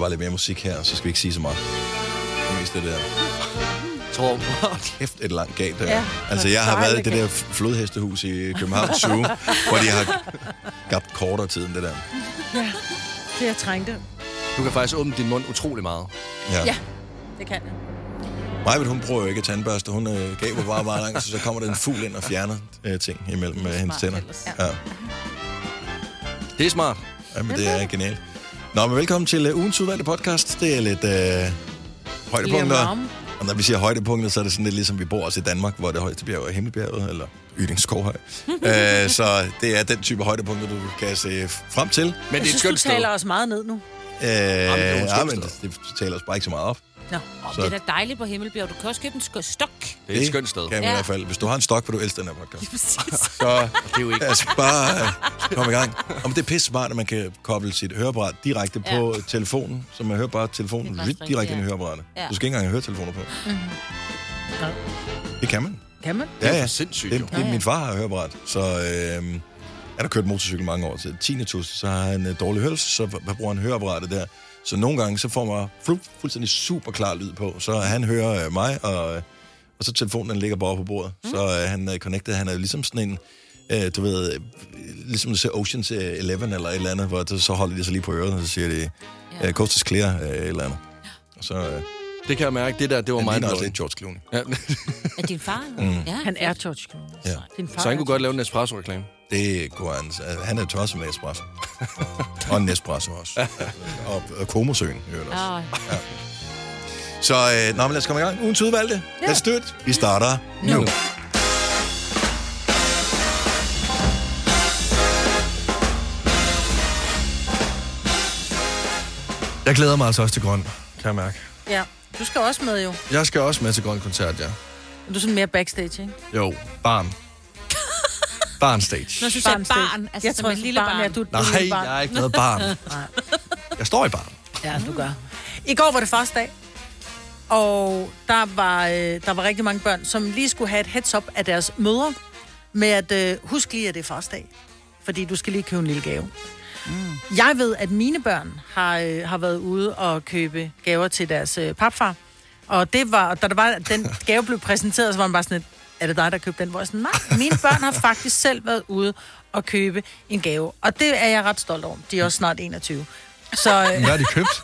bare lidt mere musik her, så skal vi ikke sige så meget. Det mest det der. Tror Kæft, et langt gab der. Ja, Ja, altså, jeg har været i det der flodhestehus i København Zoo, hvor de har gabt kortere tid end det der. Ja, det jeg trængte. Du kan faktisk åbne din mund utrolig meget. Ja. Ja, det kan jeg. Majbet, hun prøver jo ikke at tandbørste. Hun øh, gaber bare meget langt, så så kommer der en fugl ind og fjerner øh, ting imellem øh, hendes tænder. Ja. Det er smart. Jamen, det er genialt. Nå, men velkommen til uh, ugens udvalgte podcast. Det er lidt øh, højdepunkter. Og når vi siger højdepunkter, så er det sådan lidt ligesom vi bor også i Danmark, hvor det højeste bjerg er Himmelbjerget, eller Ydingskovhøj. øh, så det er den type højdepunkter, du kan se frem til. Men Jeg det er et synes, du taler os meget ned nu. Øh, det er jo et ja, men det, det taler os bare ikke så meget op. Nå. Så- det er da dejligt på Himmelbjerg. Du kan også købe en sk- stok. Det er et skønt sted. Kan man i Ja. hvert fald. Hvis du har en stok, vil du elske den her podcast. Præcis. Så Det er jo ikke... altså bare øh, kom i gang. Om det er pisse smart, at man kan koble sit høreapparat direkte Ja. på telefonen, så man hører bare telefonen Det er faktisk direkte rigtigt, ind i ja. høreapparatet. Ja. Du skal ikke engang have høretelefoner på. Nå. Det kan man. Kan man? Det er Ja, ja. for sindssygt, Det, jo. det, min far har høreapparat, så øh, han har kørt motorcykel mange år til tinnitus, så har han øh, dårlig hørelse, så hvad bruger han høreapparatet der. Så nogle gange, så får man flup, fuldstændig super klar lyd på, så han hører øh, mig, og, øh, og så telefonen den ligger bare på bordet. Mm. Så øh, han er connected, han er ligesom sådan en, øh, du ved, øh, ligesom du ser Ocean's 11 eller et eller andet, hvor det, så holder de sig lige på øret, og så siger de, øh, Coast is clear, øh, et eller andet. Og så øh, Det kan jeg mærke. Det der, det var han meget også lidt George Clooney. Ja. Er din far? Mm. Ja. Han er George Clooney. Ja. Din far Så han kunne godt lave en espresso-reklame. Det kunne han. Han er tosset med espresso. og en Nespresso også. og, og Komosøen, i øvrigt også. Åh, Så øh, nå, men lad os komme i gang. Ugens udvalgte. Ja. Lad os. Vi starter nu. nu. Jeg glæder mig altså også til grøn, kan jeg mærke. Ja. Du skal også med jo. Jeg skal også med til grøn koncert, ja. Du er sådan mere backstage, ikke? Jo, barn. Barn stage. Når du sagde Barnstage. barn, altså jeg som tror, et lille barn. Ja, du, er Nej, lille barn. jeg er ikke noget barn. Jeg står i barn. Ja, du gør. I går var det første dag, og der var, øh, der var rigtig mange børn, som lige skulle have et heads up af deres mødre, med at øh, husk lige, at det er første dag, fordi du skal lige købe en lille gave. Mm. Jeg ved, at mine børn har, øh, har været ude og købe gaver til deres øh, papfar, og det var, da der var, den gave blev præsenteret, så var man bare sådan lidt, er det dig, der købte den? Hvor jeg sådan, nej, mine børn har faktisk selv været ude og købe en gave, og det er jeg ret stolt over. De er også snart 21. Så, øh, Hvad har de købt?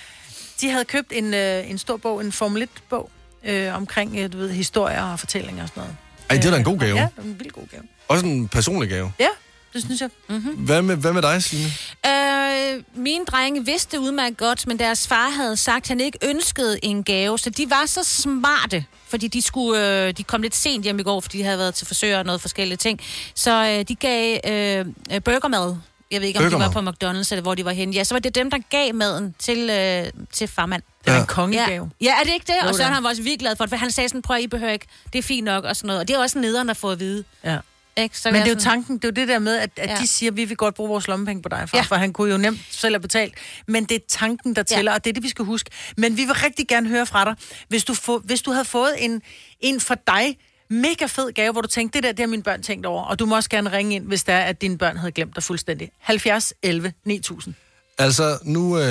de havde købt en, øh, en stor bog, en Formel 1-bog, øh, omkring øh, du ved, historier og fortællinger og sådan noget. Ej, det er da en god gave. Ja, det var en vildt god gave. Også en personlig gave. Ja, det synes jeg. Mm-hmm. Hvad med, hvad med dig, Signe? Øh, mine drenge vidste udmærket godt, men deres far havde sagt, at han ikke ønskede en gave, så de var så smarte, fordi de, skulle, øh, de kom lidt sent hjem i går, fordi de havde været til forsøg og noget forskellige ting. Så øh, de gav øh, burgermad. Jeg ved ikke, om de Burgermad? var på McDonald's, eller hvor de var henne. Ja, så var det dem, der gav maden til, øh, til farmand. Det var Ja. en kongegave. Ja. ja, er det ikke det? Jo, og så han var også virkelig glad for det, for han sagde sådan, prøv at I behøver ikke, det er fint nok og sådan noget. Og det er også nederen at få at vide. Ja. Ikke? Så Men det er jo sådan- tanken, det er jo det der med, at, at ja. De siger, at vi vil godt bruge vores lommepenge på dig, far, ja. Ja. for han kunne jo nemt selv have betalt. Men det er tanken, der tæller, ja. og det er det, vi skal huske. Men vi vil rigtig gerne høre fra dig, hvis du, få, hvis du havde fået en, en for dig mega fed gave, hvor du tænkte, det der, det har mine børn tænkt over. Og du må også gerne ringe ind, hvis det er, at dine børn havde glemt dig fuldstændig. 70 11 9000. Altså, nu, øh,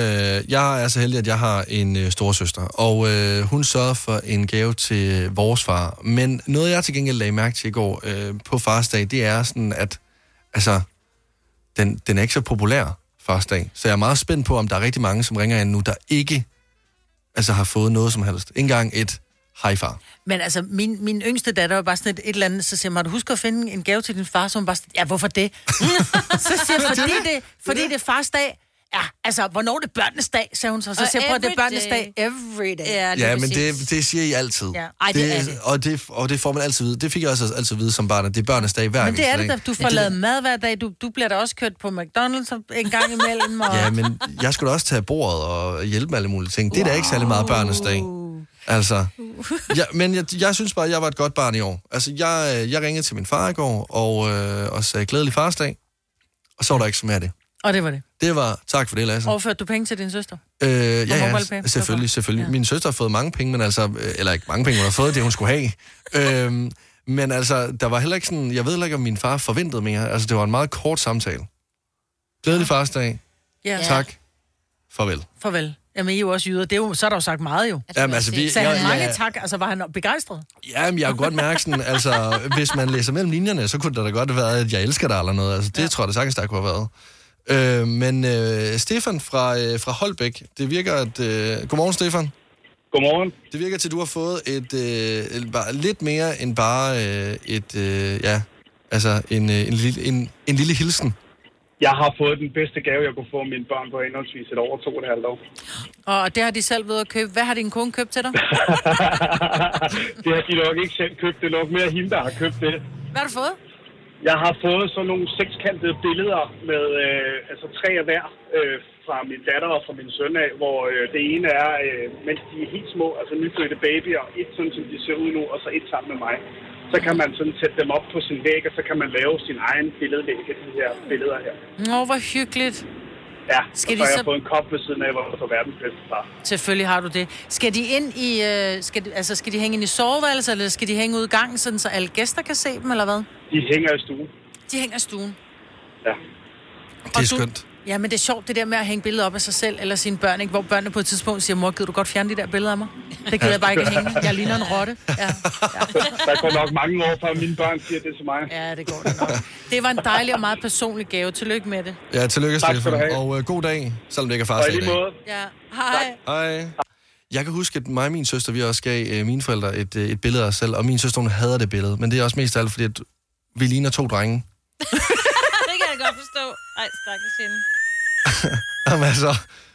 jeg er så heldig, at jeg har en øh, storesøster, og øh, hun sørgede for en gave til vores far. Men noget, jeg til gengæld lagde mærke til i går øh, på farsdag, det er sådan, at altså, den, den er ikke så populær farsdag. Så jeg er meget spændt på, om der er rigtig mange, som ringer ind nu, der ikke altså, har fået noget som helst. Ikke engang et hej far. Men altså, min, min yngste datter var bare sådan et, et eller andet, så siger man, har du husker at finde en gave til din far? Så hun bare sådan, ja, hvorfor det? så siger jeg, fordi det, fordi det er fars dag. Ja, altså, hvornår er det børnenes dag, sagde hun så. Så siger jeg, det er every børnenes day. dag every day. Ja, Ja, men det, det siger I altid. Ja. Ej, det er det. Og det, og det får man altid vide. Det fik jeg også altid vide som barn, at det er børnenes dag hver Men det er det dag. Du får lavet mad hver dag. Du, du bliver da også kørt på McDonald's en gang imellem. Og... Ja, men jeg skulle da også tage bordet og hjælpe med alle mulige ting. Det er da ikke særlig meget børnenes dag. Altså, ja, men jeg, jeg synes bare, at jeg var et godt barn i år. Altså, jeg, øh, jeg ringede til min far i går og, øh, og sagde glædelig farsdag. Og så var der ikke så mere af det. Og det var det. Det var, tak for det, Lasse. Overførte du penge til din søster? Øh, ja, ja, selvfølgelig, selvfølgelig. Ja. Min søster har fået mange penge, men altså, øh, eller ikke mange penge, hun har fået det, hun skulle have. øhm, men altså, der var heller ikke sådan, jeg ved heller ikke, om min far forventede mere. Altså, det var en meget kort samtale. Glædelig farsdag. Ja. Tak. Farvel. Farvel. Jamen, I er jo også jyder. Det er jo, så er der jo sagt meget jo. Jamen, altså, vi, Så han mange jeg, tak. Altså, var han begejstret? jamen, jeg kunne godt mærke sådan, altså, hvis man læser mellem linjerne, så kunne det da godt have været, at jeg elsker dig eller noget. Altså, det ja. tror jeg da sagtens, der kunne have været. Øh, men øh, Stefan fra, øh, fra Holbæk, det virker at... Øh, godmorgen, Stefan. Godmorgen. Det virker til, at du har fået et, øh, et bare, lidt mere end bare øh, et, øh, ja, altså en, øh, en, lille, en, en lille hilsen. Jeg har fået den bedste gave, jeg kunne få mine børn på henholdsvis et og to og et halvt år. Og det har de selv ved at købe. Hvad har din kone købt til dig? det har de nok ikke selv købt. Det er nok mere hende, der har købt det. Hvad har du fået? Jeg har fået sådan nogle sekskantede billeder med øh, altså tre af hver øh, fra min datter og fra min søn af, hvor øh, det ene er, øh, mens de er helt små, altså nyfødte babyer, et sådan som de ser ud nu, og så et sammen med mig. Så kan man sådan sætte dem op på sin væg, og så kan man lave sin egen billedvæg af de her billeder her. Nå, hvor hyggeligt. Ja, Skal og de så har så- jeg fået en kop ved siden af, hvor der står verdens bedste far. Selvfølgelig har du det. Skal de ind i, øh, skal de, altså skal de hænge ind i soveværelset, eller skal de hænge ud i gangen, sådan, så alle gæster kan se dem, eller hvad? De hænger i stuen. De hænger i stuen. Ja. Det er skønt. Ja, men det er sjovt, det der med at hænge billeder op af sig selv eller sine børn, ikke? hvor børnene på et tidspunkt siger, mor, gider du godt fjerne de der billeder af mig? Det gider jeg bare ikke at hænge. Jeg ligner en rotte. Ja, Der går nok mange år, før mine børn siger det til mig. ja det går det nok. Det var en dejlig og meget personlig gave. Tillykke med det. Ja, tillykke, Tak Stefan. Og øh, god dag, selvom det ikke er Og i dag. måde, Ja, hej. Hej. Jeg kan huske, at mig og min søster, vi også gav øh, mine forældre et, øh, et billede af os selv, og min søster, hun hader det billede. Men det er også mest af alt, fordi at vi ligner to drenge. det kan jeg godt forstå. Ej, stakkels hende. Jamen altså,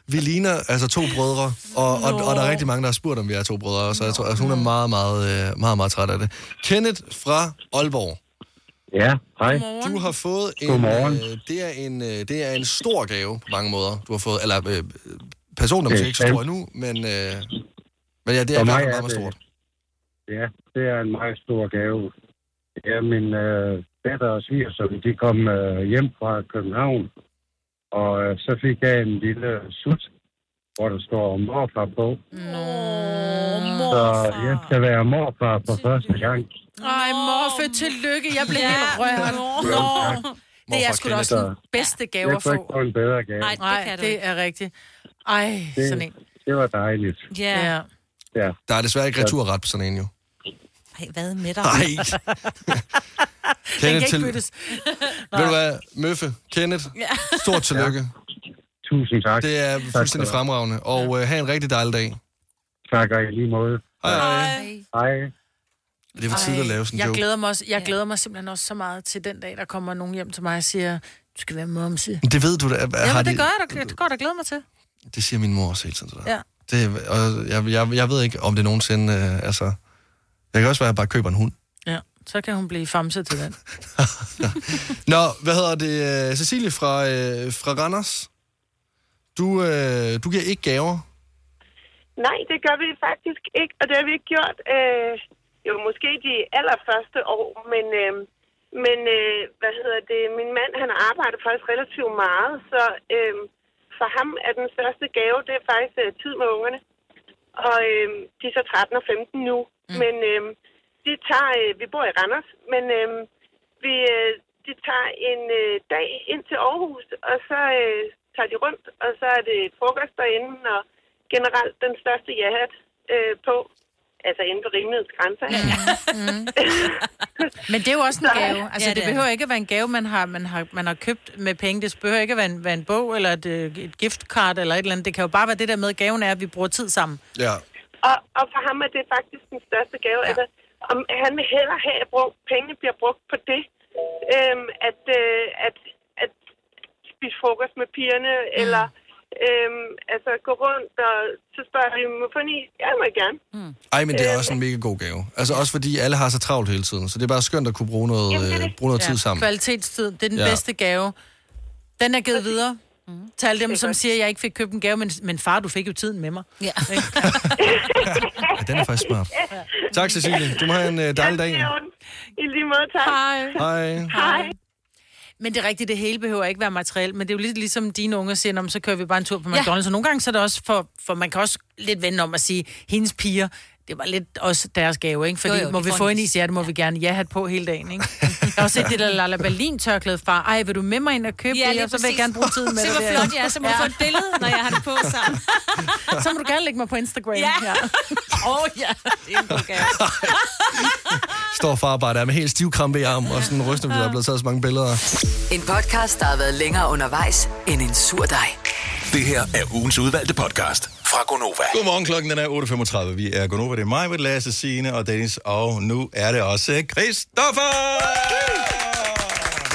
vi ligner altså to brødre, og, og, og der er rigtig mange, der har spurgt, om vi er to brødre, så jeg tror, altså, hun er meget, meget, øh, meget, meget træt af det. Kenneth fra Aalborg, Ja, hej. du har fået en, Godmorgen. øh, det, er en, øh, det er en stor gave på mange måder, du har fået, eller øh, personen er måske ikke så stor endnu, men, øh, men ja, det er For mig meget, meget det- stort. Ja, det er en meget stor gave. Ja, min øh, datter og svigersøn, de kom øh, hjem fra København, og øh, så fik jeg en lille sut, hvor der står morfar på. Så jeg skal være morfar for første gang. Ej, morfe, tillykke. Jeg blev helt rørt. Nå. Det er sgu da også den bedste gave Jeg at ikke få. få en bedre gave. Nej, det Nej, kan det ikke. er rigtigt. Ej, sådan en. Det var dejligt. Ja. Ja. Ja. Der er desværre ikke returret på sådan en, jo. Ej, hvad med dig? Nej. Kenneth, til, ved du hvad, Møffe, Kenneth, stort tillykke. Tusind tak. Det er fuldstændig have. fremragende, og øh, have en rigtig dejlig dag. Tak og i lige måde. Hej, hej. Hej. Det er for tidligt at lave sådan en jeg joke. glæder mig også, jeg glæder mig simpelthen også så meget til den dag, der kommer nogen hjem til mig og siger, du skal være momse. Det ved du da. Har Jamen, de- det gør jeg da. Det går da glæder mig til. Det siger min mor også hele tiden til dig. Ja. Det, og jeg, jeg, jeg ved ikke, om det nogensinde... Øh, altså, jeg kan også være, at jeg bare køber en hund. Ja, så kan hun blive famse til den. Nå, hvad hedder det? Cecilie fra, øh, fra Randers. Du, øh, du giver ikke gaver. Nej, det gør vi faktisk ikke, og det har vi ikke gjort. Øh, jo, måske de allerførste år, men, øh, men øh, hvad hedder det, min mand, han arbejder faktisk relativt meget, så øh, for ham er den største gave, det er faktisk øh, tid med ungerne. Og øh, de er så 13 og 15 nu, mm. men øh, de tager, øh, vi bor i Randers, men øh, vi, øh, de tager en øh, dag ind til Aarhus, og så øh, tager de rundt, og så er det frokost derinde, og generelt den største ja-hat øh, på. Altså inden for rimeligheds grænser. Mm. Men det er jo også en gave. Altså, Ja, det det, er behøver ikke at være en gave, man har, man har, man har købt med penge. Det behøver ikke at være en, være en bog eller et, øh, et giftkart eller et eller andet. Det kan jo bare være det der med, at gaven er, at vi bruger tid sammen. Ja. Og, og for ham er det faktisk den største gave. Ja. Altså, om han vil hellere have, at brug, pengene bliver brugt på det, øhm, at, øh, at, at spise frokost med pigerne, mm. eller øhm, altså gå rundt, og så spørger de, må få en is? Ja, må jeg gerne. Mm. Ej, men det er også en mega god gave. Altså også fordi alle har så travlt hele tiden, så det er bare skønt at kunne bruge noget, Jamen, det øh, det. bruge noget tid sammen. Kvalitetstid, det er den Ja. ja. bedste gave. Den er givet videre. Mm. Til alle dem, som siger, at jeg ikke fik købt en gave, men, men far, du fik jo tiden med mig. Ja. Ja, den er faktisk smart. Tak, Cecilie. Du må have en øh, dejlig dag. Ja. I lige måde, tak. Hej. Hej. Hej. Men det er rigtigt, det hele behøver ikke være materielt, men det er jo lidt ligesom dine unger siger, "Nå, men så kører vi bare en tur på Ja. McDonald's. Og nogle gange så er det også for, for man kan også lidt vende om at sige, hendes piger, det var lidt også deres gave, ikke? Fordi Jo, jo, må vi få en is? Ja, det må vi gerne. Ja, hat på hele dagen, ikke? Jeg har også set det der Lala Berlin tørklæde fra. Ej, vil du med mig ind og købe Ja, det? Og så vil jeg gerne bruge tiden med Se, det. hvor der. flot jeg er, så må du få et billede, når jeg har det på sammen. Så må du gerne lægge mig på Instagram. Ja. ja. Åh oh, ja, det er en god gave. Står far bare der med helt stiv krampe i armen, og sådan ryster, fordi der er blevet taget så mange billeder. En podcast, der har været længere undervejs end en sur dej. Det her er ugens udvalgte podcast fra Gonova. Godmorgen, klokken den er 8.35. Vi er over, det er mig, med Lasse, Signe og Dennis, og nu er det også Christoffer!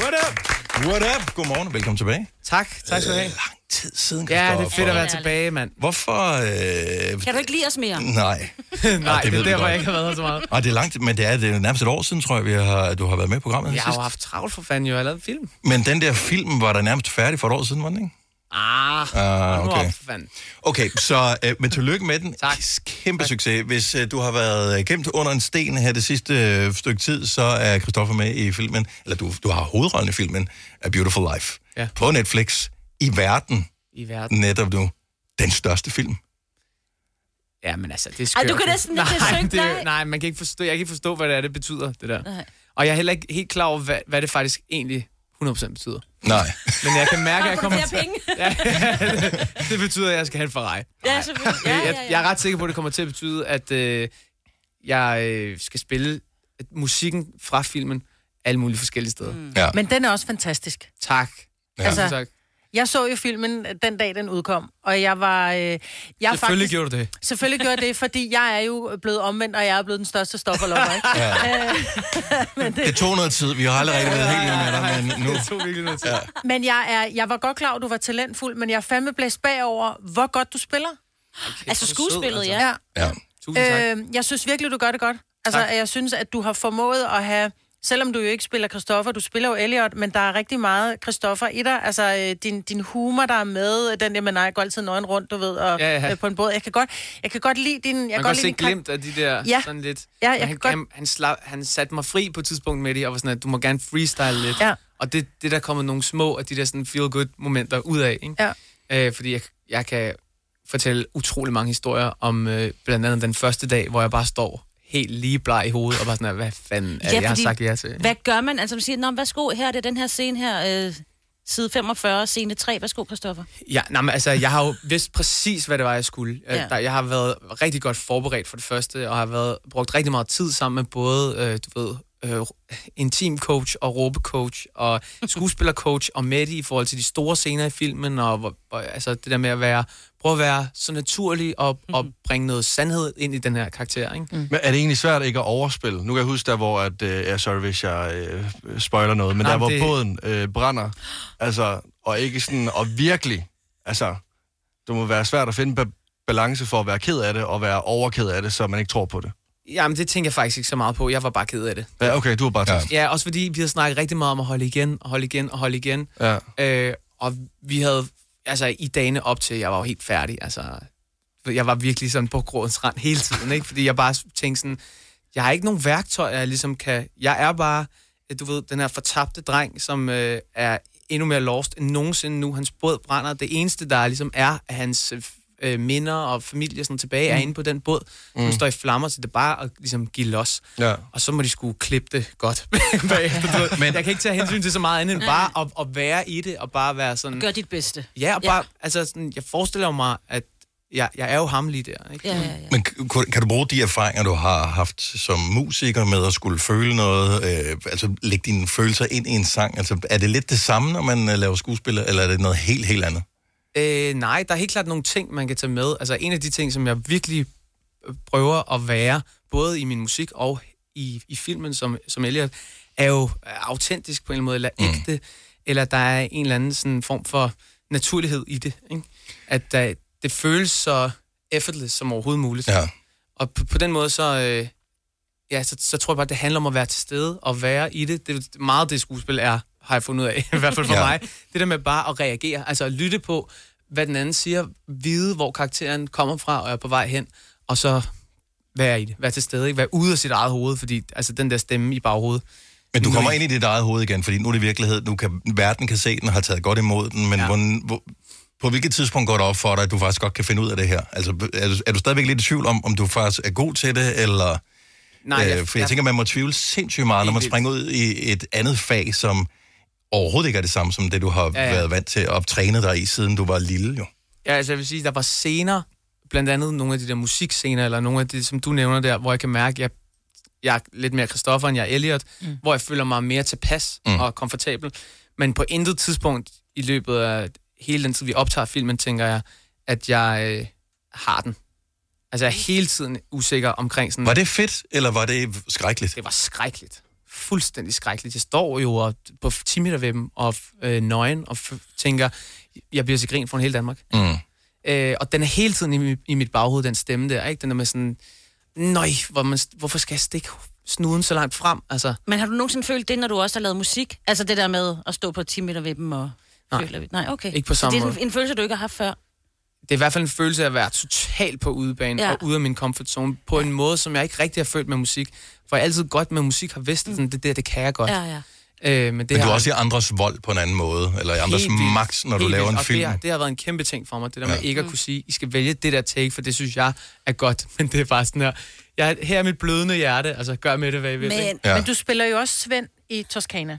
What up? What up? Godmorgen, velkommen tilbage. Tak, tak skal du have. Lang tid siden, Ja, det er Christoffer. fedt at være tilbage, mand. Hvorfor? Øh... Kan du ikke lide os mere? Nej. Nej, det, ved er godt. jeg ikke har været her så meget. Ej, det er langt, men det er, det er nærmest et år siden, tror jeg, vi har, du har været med i programmet. Jeg har sidst. jo haft travlt for fanden, jo. Jeg har lavet en film. Men den der film var der nærmest færdig for et år siden, var den ikke? Ah, Ah, okay. op, for fanden. Okay, så øh, men tillykke med den. Tak. Kæmpe succes. Hvis øh, du har været øh, gemt under en sten her det sidste øh, stykke tid, så er Christoffer med i filmen, eller du, du har hovedrollen i filmen, A Beautiful Life. Ja. På Netflix. I verden I verden. netop nu. Den største film. Ja, men altså, det er Ej, skørt. du kan næsten ikke nej, synge, det, nej. nej, man kan ikke forstå, jeg kan ikke forstå, hvad det er, det betyder, det der. Nej. Og jeg er heller ikke helt klar over, hvad, hvad det faktisk egentlig 100% betyder. Nej. Men jeg kan mærke, at jeg kommer til... penge? Ja, det betyder, at jeg skal have en Ferrari. Ja, selvfølgelig. Ja, ja, Jeg, ja. jeg er ret sikker på, at det kommer til at betyde, at øh, jeg øh, skal spille musikken fra filmen alle mulige forskellige steder. Mm. Ja. Men den er også fantastisk. Tak. Ja. Altså, Tak. Jeg så jo filmen den dag, den udkom, og jeg var... Øh, jeg Selvfølgelig faktisk, gjorde du det. Selvfølgelig gjorde det, fordi jeg er jo blevet omvendt, og jeg er blevet den største stofferlopper, ikke? Ja. Det tog noget tid. Vi har aldrig rigtig været helt enige med dig, men nu... Det tog virkelig noget tid. Ja. Men jeg, er, jeg var godt klar at du var talentfuld, men jeg er fandme blæst bagover, hvor godt du spiller. Altså er du sød, skuespillet, altså. ja. Ja. Ja. Tusind tak. Øh, jeg synes virkelig, du gør det godt. Altså, Tak. jeg synes, at du har formået at have... Selvom du jo ikke spiller Christoffer, du spiller jo Elliot, men der er rigtig meget Christoffer i dig. Altså, øh, din, din humor, der er med, den der med, nej, jeg går altid nøgen rundt, du ved, og Ja, ja. øh, på en båd. Jeg kan godt, jeg kan godt lide din... Jeg Man kan godt se din glimt af de der Ja. sådan lidt... Ja, jeg Men kan han, godt- han, han, slap, han satte mig fri på et tidspunkt med det, og var sådan, at du må gerne freestyle lidt. Ja. Og det, det der kommer nogle små af de der sådan feel-good-momenter ud af, ikke? Ja. Øh, fordi jeg, jeg kan fortælle utrolig mange historier om øh, blandt andet den første dag, hvor jeg bare står helt lige bleg i hovedet, og bare sådan, hvad fanden er Ja, jeg har sagt ja til? Hvad gør man? Altså, man siger, Nå, værsgo, her er det den her scene her, øh, side 45, scene 3. Værsgo, Christoffer. Ja, nej, men altså, jeg har jo vidst præcis, hvad det var, jeg skulle. Ja. Der, jeg har været rigtig godt forberedt for det første, og har været, brugt rigtig meget tid sammen med både, øh, du ved, øh, intim coach og råbecoach og skuespillercoach og Mette i forhold til de store scener i filmen, og hvor, altså det der med at være, prøve at være så naturlig og, og bringe noget sandhed ind i den her karakter, ikke? Mm. Men er det egentlig svært ikke at overspille? Nu kan jeg huske der, hvor at, øh, sorry hvis jeg øh, spoiler noget, men Nej, der, hvor det- båden øh, brænder, altså, og ikke sådan, og virkelig, altså, det må være svært at finde ba- balance for at være ked af det, og være overked af det, så man ikke tror på det. Jamen, det tænker jeg faktisk ikke så meget på. Jeg var bare ked af det. Ja, okay, du har bare Ja. taget. Ja, også fordi vi har snakket rigtig meget om at holde igen, og holde igen, og holde igen. Ja. Øh, og vi havde, altså i dagene op til, jeg var jo helt færdig, altså, jeg var virkelig sådan på grådens rand hele tiden, ikke? Fordi jeg bare tænkte sådan, jeg har ikke nogen værktøjer, jeg ligesom kan, jeg er bare, øh, du ved, den her fortabte dreng, som øh, er endnu mere lost end nogensinde nu. Hans båd brænder. Det eneste, der ligesom er af hans øh, minder og familie sådan tilbage, mm. er inde på den båd, som Mm. står i flammer, så det er bare at ligesom give los. Ja. Og så må de skulle klippe det godt bagefter. du ved. Men jeg kan ikke tage hensyn til så meget andet end bare at, at være i det, og bare være sådan... Gør dit bedste. Ja, og bare, altså sådan, jeg forestiller mig, at jeg, jeg er jo ham lige der, ikke? Ja, ja, ja. Men kan, kan du bruge de erfaringer, du har haft som musiker med at skulle føle noget, øh, altså lægge dine følelser ind i en sang? Altså, er det lidt det samme, når man øh, laver skuespiller, eller er det noget helt, helt andet? Øh, nej, der er helt klart nogle ting, man kan tage med. Altså en af de ting, som jeg virkelig øh, prøver at være, både i min musik og i, i filmen som, som Elliot, er jo autentisk på en eller anden måde, eller ægte, eller der er en eller anden sådan form for naturlighed i det. Ikke? At der, det føles så effortless som overhovedet muligt. Ja. Og på, på den måde, så, øh, ja, så, så tror jeg bare, det handler om at være til stede og være i det. Det er meget det skuespil er, har jeg fundet ud af, i hvert fald for Ja. mig. Det der med bare at reagere, altså at lytte på, hvad den anden siger, vide, hvor karakteren kommer fra og er på vej hen, og så være i det, være til stede, ikke? være ude af sit eget hoved, fordi altså den der stemme i baghovedet. Men du kommer ind i dit eget hoved igen, fordi nu er det virkelighed, nu kan, verden kan se den og har taget godt imod den, men ja. Hvor, på hvilket tidspunkt går det op for dig, at du faktisk godt kan finde ud af det her? Altså, er du, er du stadigvæk lidt i tvivl om, om du faktisk er god til det, eller... Nej, jeg- øh, for jeg, jeg- tænker, man må tvivle sindssygt meget, når man springer ud i et andet fag, som overhovedet ikke er det samme som det, du har Ja, ja, været vant til og trænet dig i, siden du var lille, jo. Ja, altså jeg vil sige, der var scener, blandt andet nogle af de der musikscener, eller nogle af de, som du nævner der, hvor jeg kan mærke, at jeg, jeg er lidt mere Christoffer, end jeg er Elliot, mm. hvor jeg føler mig mere tilpas mm. og komfortabel. Men på intet tidspunkt i løbet af hele den tid, vi optager filmen, tænker jeg, at jeg øh, har den. Altså jeg er hele tiden usikker omkring sådan... Var det fedt, eller var det skrækkeligt? Det var skrækkeligt. Fuldstændig skrækkeligt. Jeg står jo og, på 10 meter ved dem og øh, nøgen og f- tænker, jeg bliver til grin for hele Danmark. Mm. Øh, og den er hele tiden i, i mit baghoved, den stemme der, ikke? Den der med sådan, nøj, hvor man, hvorfor skal jeg stikke snuden så langt frem? Altså, Men har du nogensinde følt det, når du også har lavet musik? Altså det der med at stå på 10 meter ved dem og... Nej. Føle, nej, okay. Ikke på Så samme det er en, en følelse, du ikke har haft før. Det er i hvert fald en følelse af at være totalt på udebane Ja. ja. og ude af min comfort zone, på en måde, som jeg ikke rigtig har følt med musik. For jeg altid godt med musik har vidst, at sådan, det der, det kan jeg godt. Ja, ja. Øh, men det Men du har er også i andres vold på en anden måde, eller i andres Helt vildt. max, når du laver en og film. Det har, det har været en kæmpe ting for mig, det der med Ja. ikke at kunne sige, I skal vælge det der take, for det synes jeg er godt. Men det er bare sådan her, jeg, her er mit blødende hjerte, altså gør med det, hvad I vil. Men, ja. men du spiller jo også Svend i Toskana.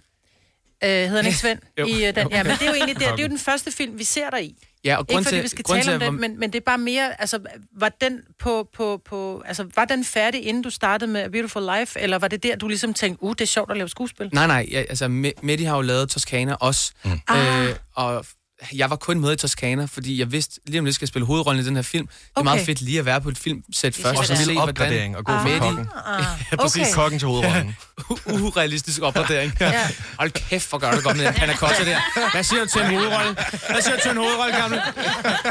Øh, hedder han ikke Svend? Jo. I, uh, den, ja, men det er jo egentlig det, det er jo den første film, vi ser dig i. Ja, og Ikke fordi vi skal grund tale til, om den, men, men det er bare mere, altså, var den på, på, på, altså, var den færdig, inden du startede med A Beautiful Life, eller var det der, du ligesom tænkte, uh, det er sjovt at lave skuespil? Nej, nej, ja, altså Me- Mette har jo lavet Toscana også, mm. Ah. øh, og jeg var kun med i Toscana, fordi jeg vidste, lige om lidt skal jeg spille hovedrollen i den her film. Det er Okay. meget fedt lige at være på et filmsæt først. Og så en se, lille hvordan- opgradering og gå for Mette- kokken. Ah, Ja, præcis. okay. Kokken til hovedrollen. Urealistisk opgradering. Ja. ja. Hold kæft, hvor gør det godt med den panna cotta der. Hvad siger du til en hovedrolle? Hvad siger du til en hovedrolle, gammel?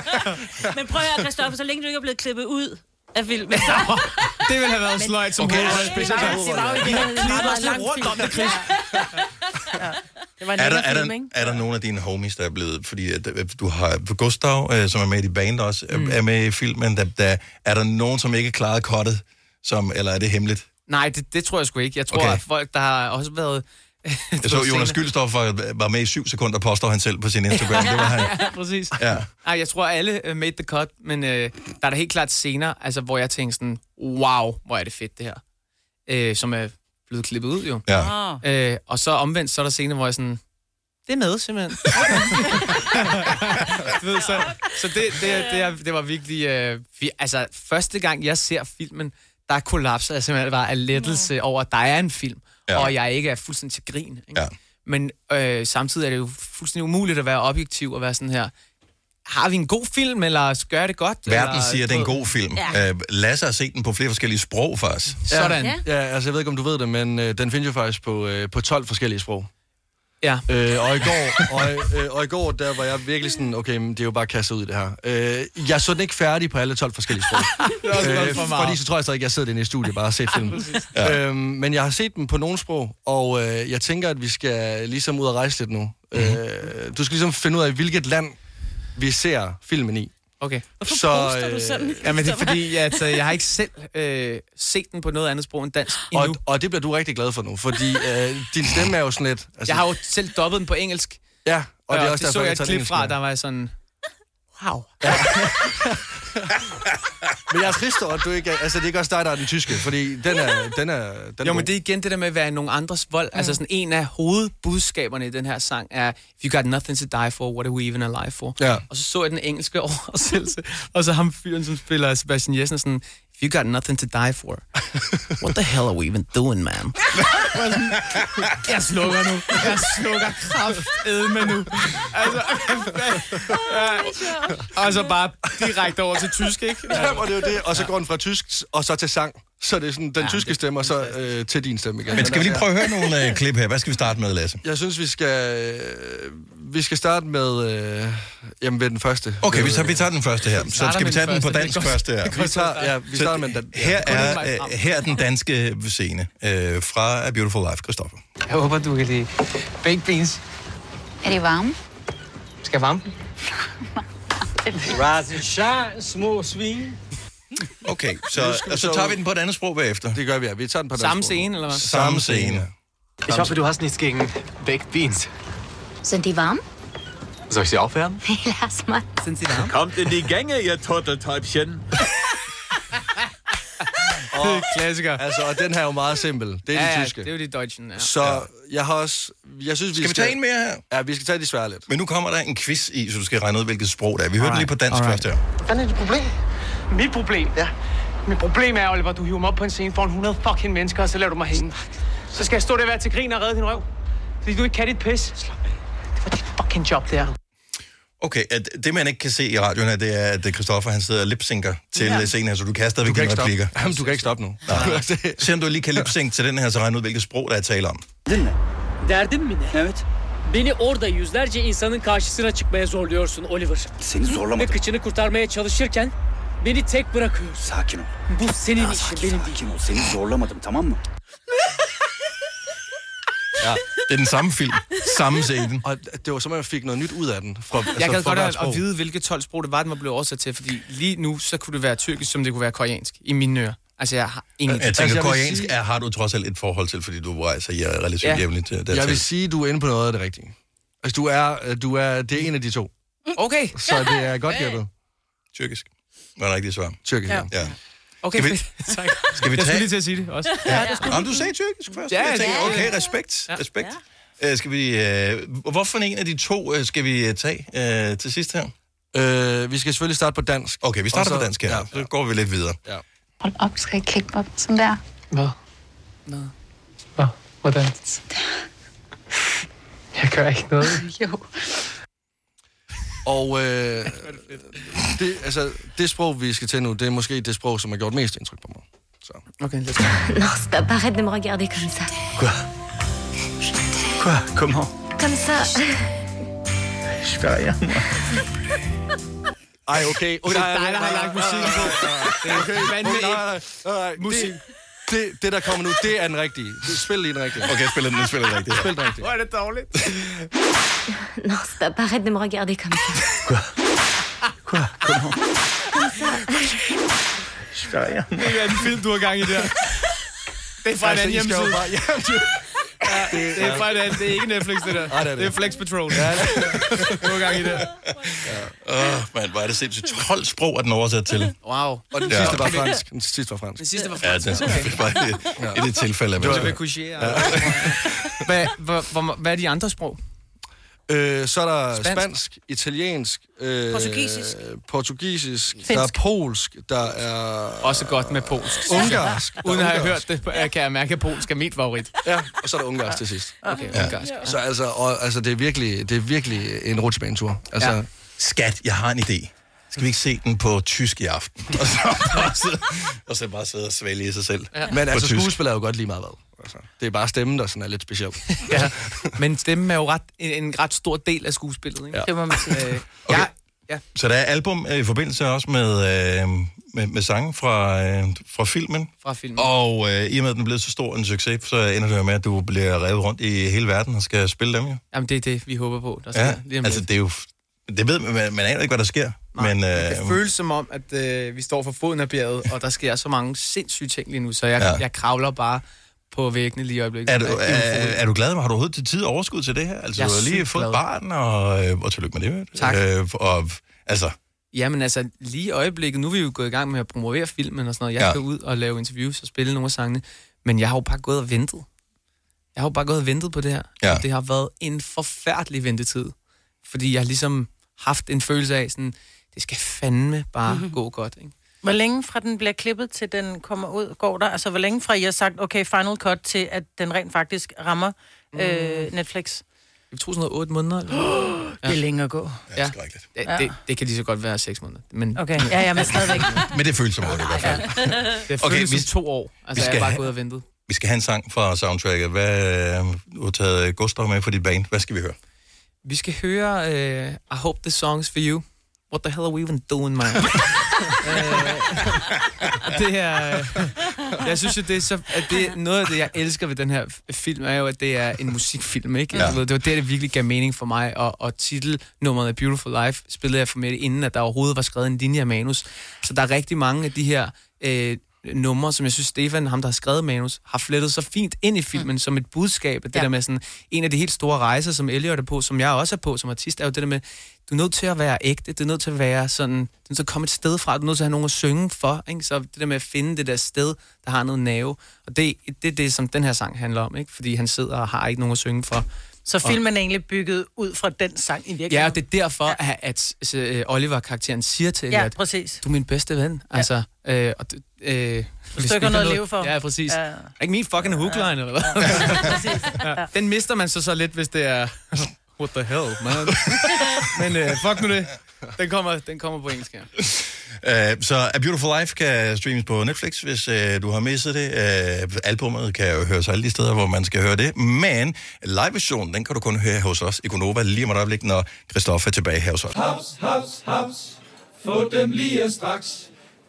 Men prøv at høre, Christoffer, så længe du ikke er blevet klippet ud af filmen. Det ville have været sløjt som Okay, hovedrolle. Det var jo- en meget, lang rundt om film. det, Chris. Det var en Er der, er, film, der, ikke? er der nogle af dine homies, der er blevet... Fordi at, øh, du har Gustav, øh, som er med i dit band også, mm. er med i filmen. Der, der, er der nogen, som ikke klarede kottet? Som, eller er det hemmeligt? Nej, det, det tror jeg sgu ikke. Jeg tror, Okay. at folk, der har også været... Jeg så Jonas Gyldstof var, var med i syv sekunder, påstår han selv på sin Instagram. Det var han. Ja, præcis. Ja. Nej, jeg tror, alle uh, made the cut, men uh, der er der helt klart scener, altså, hvor jeg tænker sådan, wow, hvor er det fedt, det her. Uh, som er blevet klippet ud, jo. Ja. Uh, og så omvendt, så er der scener, hvor jeg sådan, det er med, simpelthen. du ved, så så det, det, det, det var virkelig... Uh, vi, altså, første gang, jeg ser filmen, der kollapser jeg simpelthen bare af lettelse over, at der er en film, Ja. ja. og jeg ikke er fuldstændig til grin. Ikke? Ja. Men øh, samtidig er det jo fuldstændig umuligt at være objektiv og være sådan her, har vi en god film, eller gør det godt? Verden eller, siger, at det er en god film. Ja. Øh, Lasse har set den på flere forskellige sprog, faktisk. Sådan. Ja. Ja. Ja, altså jeg ved ikke, om du ved det, men øh, den findes jo faktisk på, øh, på 12 forskellige sprog. ja. Øh, og, i går, og, øh, og i går, der var jeg virkelig sådan, okay, men det er jo bare kastet ud det her. Øh, jeg så den ikke færdig på alle 12 forskellige sprog. Det er også øh, for meget. fordi så tror jeg stadig ikke, jeg sidder inde i studiet bare og set filmen. ja. øhm, men jeg har set den på nogle sprog, og øh, jeg tænker, at vi skal ligesom ud og rejse lidt nu. Mm-hmm. Øh, du skal ligesom finde ud af, hvilket land vi ser filmen i. Okay. Hvorfor Så, poster du øh, Ja, sådan? men det er fordi, at, øh, jeg har ikke selv øh, set den på noget andet sprog end dansk endnu. Og, og det bliver du rigtig glad for nu, fordi øh, din stemme er jo sådan lidt... Altså, jeg har jo selv dobbet den på engelsk, Ja, og og det er også det derfor, så jeg jeg et klip fra, der var jeg sådan, wow. Men jeg er trist over, at du ikke er, Altså, det er ikke også dig, der er den tyske, fordi den er... Den er, den Jo, men det er igen det der med at være nogen andres vold. Mm. Altså sådan en af hovedbudskaberne i den her sang er, if you got nothing to die for, what are we even alive for? Ja. Og så så jeg den engelske oversættelse, og så ham fyren, som spiller Sebastian Jessen, sådan, you got nothing to die for, what the hell are we even doing, man? jeg slukker nu. Jeg slukker kraftedme nu. Altså, og så bare direkte over til tysk, ikke? Ja, og det er jo det. Og så går den fra tysk, og så til sang. Så det er sådan den ja, tyske stemme, og så øh, til din stemme igen. Men skal vi lige prøve at høre nogle øh, klip her? Hvad skal vi starte med, Lasse? Jeg synes, vi skal, øh, vi skal starte med, øh, jamen ved den første. Okay, vi tager, vi tager den første her. Så skal vi tage den den på dansk Det første her. Vi tager, ja, vi starter med den. Ja. Her er, øh, her er den danske scene øh, fra A Beautiful Life, Christoffer. Jeg håber, du kan lide baked beans. Er de varme? Skal jeg varme dem? Rise and shine, små svin. Okay, så, og så tager vi den på et andet sprog bagefter. Det gør vi, ja. Vi tager den på Samme dansk. scene, eller hvad? Samme scene. Ich hoffe, du hast nichts gegen baked beans. Sind die warm? Soll ich sie aufwärmen? Lass mal. Sind Sie da? Kommt in die Gänge, ihr Turteltäubchen. Og, klassiker. Altså, og den her er jo meget simpel. Det er ja, de ja, tyske. det er jo de deutschen, ja. Så jeg har også... Jeg synes, vi Skal vi tage en mere her? Ja, vi skal tage de svære lidt. Men nu kommer der en quiz i, så du skal regne ud, hvilket sprog det er. Vi hørte den lige på dansk først her. Hvad er dit problem? Mit problem? Ja. Mit problem er, Oliver, du hiver mig op på en scene foran 100 fucking mennesker, og så lader du mig hænge. Så skal jeg stå der og være til grin og redde din røv. Fordi du ikke kan dit pis. Slap af. Det var dit fucking job, der. Okay, at det man ikke kan se i radioen her, det er, at Christoffer han sidder og lipsynker til Ja. scenen her, så du kan stadigvæk dine ikke stoppe. replikker. Jamen, du kan ikke stoppe nu. Se om du lige kan lipsynke til den her, så regne ud, hvilket sprog der er tale om. Derdin mi ne? Evet. Beni orada yüzlerce insanın karşısına çıkmaya zorluyorsun Oliver. Seni zorlamadım. Ve kıçını kurtarmaya çalışırken beni tek bırakıyorsun. Sakin ol. Bu senin Ya işin, sakin, benim sakin ol. Seni zorlamadım tamam mı? Ja, det er den samme film. Samme scene. Og det var som om, jeg fik noget nyt ud af den. Fra, altså, Jeg gad fra godt hvert at, sprog. at vide, hvilke 12 sprog det var, den var blevet oversat til, fordi lige nu, så kunne det være tyrkisk, som det kunne være koreansk, i mine ører. Altså, jeg har ingen... Jeg tænker, Altså, jeg vil koreansk sige- er, har du trods alt et forhold til, fordi du rejser ja, relativt Ja. ja. jævnligt til dertil. Jeg vil sige, du er inde på noget af det rigtige. Altså, du er, du er, det er en af de to. Okay. Så det er godt gættet. Tyrkisk. Var det rigtigt svar? Tyrkisk, ja. ja. Okay, Skal vi- tak. Skal vi Jeg skulle tage- lige til at sige det også. Ja, Om du sagde tyrkisk først? Ja, jeg ja, ja. okay, respekt. Ja. respekt. Ja. Uh, skal vi, uh, hvorfor en af de to uh, skal vi uh, tage uh, til sidst her? Øh, vi skal selvfølgelig starte på dansk. Okay, vi starter så- på dansk her. Ja, Ja, så går vi lidt videre. Ja. Hold op, skal jeg kigge mig sådan der? Hvad? Hvad? Hvordan? Jeg gør ikke noget. Jo. Og øh, det, altså, det sprog, vi skal til nu, det er måske det sprog, som har gjort mest indtryk på mig. Så. Okay, let's go. Non, stop, arrête de me regarder comme ça. Quoi? Comment? Comme ça. Sverige. Ej, okay. Det er dig, der har lagt musikken på. Det er okay. Hvad med nej, nej, nej, nej. Musik. Det, det, det, der kommer nu, det er den rigtige. Det- Spil lige den rigtige. Okay, spil den, spil den rigtigt. Spil den rigtige. Hvor er det dårligt. Non, stop, arrête de me regarder comme ça. Quoi? Comment? Comme ça. Det er en film, du har gang i der. Det er fra en Altså, anden hjemmeside. Ja, det er fra. Det er ikke Netflix, det der. Nej, det er det. Det er Flex Patrol. Ja, du har gang i det. Åh, oh, mand, hvor er det sindssygt. 12 sprog er den oversat til. Wow. Og den Ja. sidste var fransk. Den sidste var fransk. Den sidste var Ja, fransk. det er bare i, i det tilfælde. at coucher. Hvad, hvad, hvad, hvad er de andre sprog? Øh, så er der Spansk. spansk, italiensk, øh, Portugisisk. portugisisk Finsk. der er polsk, der er Også godt med polsk. ungarsk. Uden at have hørt det, kan jeg mærke, at polsk er mit favorit. Ja, og så er der ungarsk til sidst. Okay, ungarsk. Så altså, og, altså det, er virkelig, det er virkelig en rutsjebanetur. Altså, Ja. ja. Skat, jeg har en idé. Skal vi ikke se den på tysk i aften? Og så bare sidde, og så bare sidde og svælge i sig selv. Ja. Men altså, tysk. skuespil er jo godt lige meget hvad. Altså, det er bare stemmen, der sådan er lidt speciel. Ja. Men stemmen er jo ret, en, en ret stor del af skuespillet. Ikke? Ja. Det må man sige. Øh, Okay. ja, ja. Så der er album øh, i forbindelse også med, øh, med, med sange fra, øh, fra filmen. Fra filmen. Og øh, i og med, at den er blevet så stor en succes, så ender det jo med, at du bliver revet rundt i hele verden og skal spille dem jo. Jamen, det er det, vi håber på. Der sker Ja, lige altså det er jo... Det ved man, man, aner ikke, hvad der sker. Nej, men, det øh, føles som om, at øh, vi står for foden af bjerget, og der sker så mange sindssyge ting lige nu, så jeg, ja. jeg kravler bare på væggene lige i øjeblikket. er, du, er, er du glad? Har du overhovedet til tid overskud til det her? Altså, Jeg du har lige fået glad. barn, og, øh, og tillykke med det. Tak. Øh, og, altså, Jamen altså, lige i øjeblikket, nu er vi jo gået i gang med at promovere filmen og sådan noget. Jeg Ja. skal ud og lave interviews og spille nogle af sangene, men jeg har jo bare gået og ventet. Jeg har jo bare gået og ventet på det her. Ja. Og det har været en forfærdelig ventetid. Fordi jeg har ligesom haft en følelse af sådan, det skal fandme bare mm-hmm. gå godt, ikke? Hvor længe fra den bliver klippet til den kommer ud, går der? Altså, hvor længe fra I har sagt, okay, final cut, til at den rent faktisk rammer øh, Netflix? Det tog sådan noget otte måneder. Eller? Det er længe at gå. Ja, det, Ja. det, det kan lige så godt være seks måneder. Men Okay, ja, ja, men stadigvæk. men det føles som om det i hvert fald. det Okay, okay, føles vi- som to år. Altså, vi jeg skal har bare have- gået og ventet. Vi skal have en sang fra soundtracket. Hvad, øh, du har taget Gustav med for dit band. Hvad skal vi høre? Vi skal høre uh, I Hope the Song's For You. What the hell are we even doing, man? uh, det er... Uh, jeg synes jo, det er så... At det, noget af det, jeg elsker ved den her film, er jo, at det er en musikfilm, ikke? Ja. Ja. Det var det, det virkelig gav mening for mig. Og, og titelnummeret af Beautiful Life spillede jeg for med inden, at der overhovedet var skrevet en linje af manus. Så der er rigtig mange af de her... Øh, numre, som jeg synes, Stefan, ham der har skrevet manus, har flettet så fint ind i filmen mm. som et budskab. Det Ja. der med sådan, en af de helt store rejser, som Elliot er på, som jeg også er på som artist, er jo det der med, du er nødt til at være ægte, du er nødt til at være sådan, du er nødt til at komme et sted fra, du er nødt til at have nogen at synge for, ikke? så det der med at finde det der sted, der har noget nerve, og det, det er det, som den her sang handler om, ikke? fordi han sidder og har ikke nogen at synge for. Så Og- filmen er egentlig bygget ud fra den sang i virkeligheden. Ja, og det er derfor, ja. at, at, at øh, Oliver-karakteren siger til Ja, Elliot, præcis. du er min bedste ven. Ja. Altså, øh, og, øh, hvis du ikke har vi noget at leve for. Ja, præcis. Ja. Ja. Ikke min fucking hookline, eller hvad? ja. Den mister man så så lidt, hvis det er... What the hell, man? Men øh, fuck nu det. Den kommer, den kommer på engelsk her. Uh, så A Beautiful Life kan streames på Netflix, hvis uh, du har misset det. Uh, albumet kan jo høres alle de steder, hvor man skal høre det. Men live-versionen, den kan du kun høre hos os i Gonova lige om et øjeblik, når Christoffer er tilbage her hos os. Haps, haps, haps. Få dem lige straks.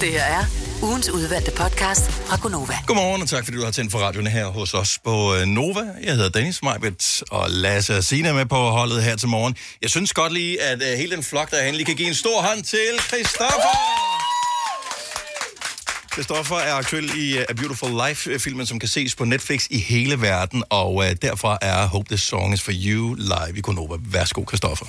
Det her er ugens udvalgte podcast fra Gonova. Godmorgen, og tak fordi du har tændt for radioen her hos os på øh, Nova. Jeg hedder Dennis Meibert, og Lasse og Sina med på holdet her til morgen. Jeg synes godt lige, at uh, hele den flok, derhen lige kan give en stor hånd til Christoffer! Christoffer er aktuel i uh, A Beautiful Life-filmen, som kan ses på Netflix i hele verden, og uh, derfra er Hope This Song is For You live i Konoba. Værsgo, Christoffer.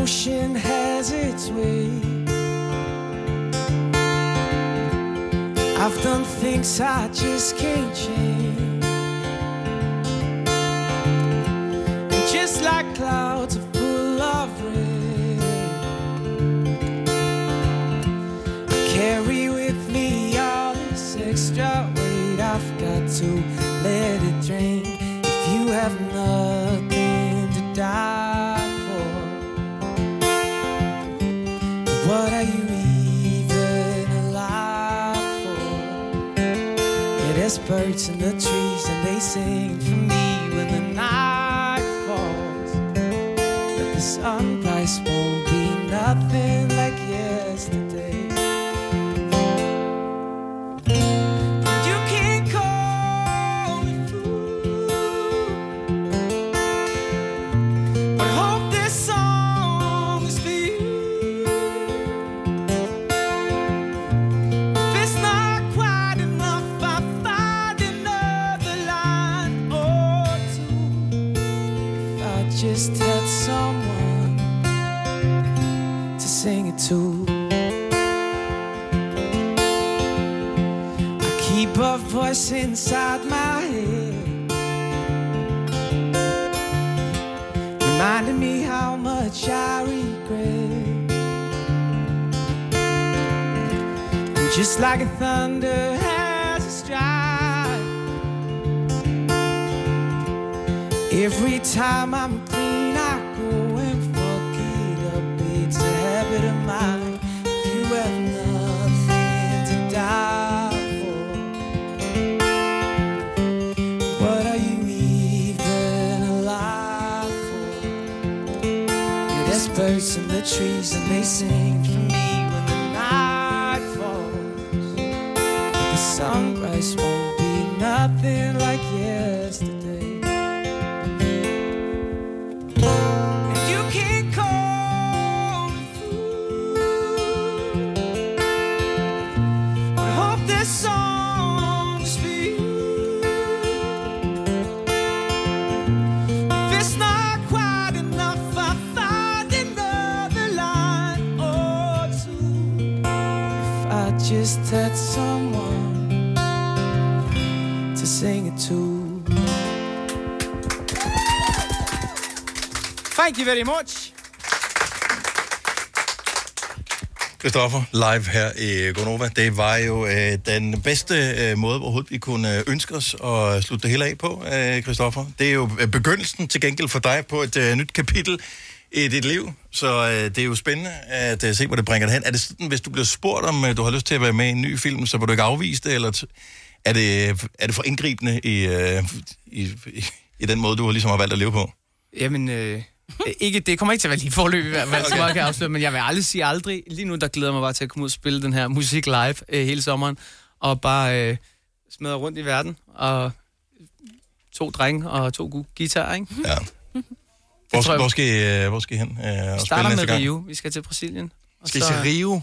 Ocean has its way. I've done things I just can't change. And just like clouds birds in the trees and they sing for me when the night falls. But the sunrise won't be nothing reminding me how much I regret. And just like a thunder has a strike, every time I'm clean, birds in the trees and they sing for me when the night falls. The sunrise won't be nothing like yesterday. Thank you very much. Christoffer, live her i Gonova. Det var jo øh, den bedste øh, måde, overhovedet vi kunne øh, ønske os at slutte det hele af på, øh, Christoffer. Det er jo øh, begyndelsen til gengæld for dig på et øh, nyt kapitel i dit liv, så øh, det er jo spændende at øh, se, hvor det bringer dig hen. Er det sådan, hvis du bliver spurgt, om øh, du har lyst til at være med i en ny film, så vil du ikke afvise det, eller er det, er det for indgribende i, øh, i, i, i den måde, du har ligesom har valgt at leve på? Jamen, øh, ikke, det kommer ikke til at være lige forløb i hvert fald, okay. jeg kan afsløre, men jeg vil aldrig sige aldrig. Lige nu, der glæder jeg mig bare til at komme ud og spille den her musik live øh, hele sommeren, og bare øh, smadre rundt i verden, og to drenge og to gode guitarer, ikke? Ja. Hvor, tror jeg- hvor, skal I, øh, hvor skal I hen øh, og starter med? Rio, vi skal til Brasilien. og Skal I til Rio?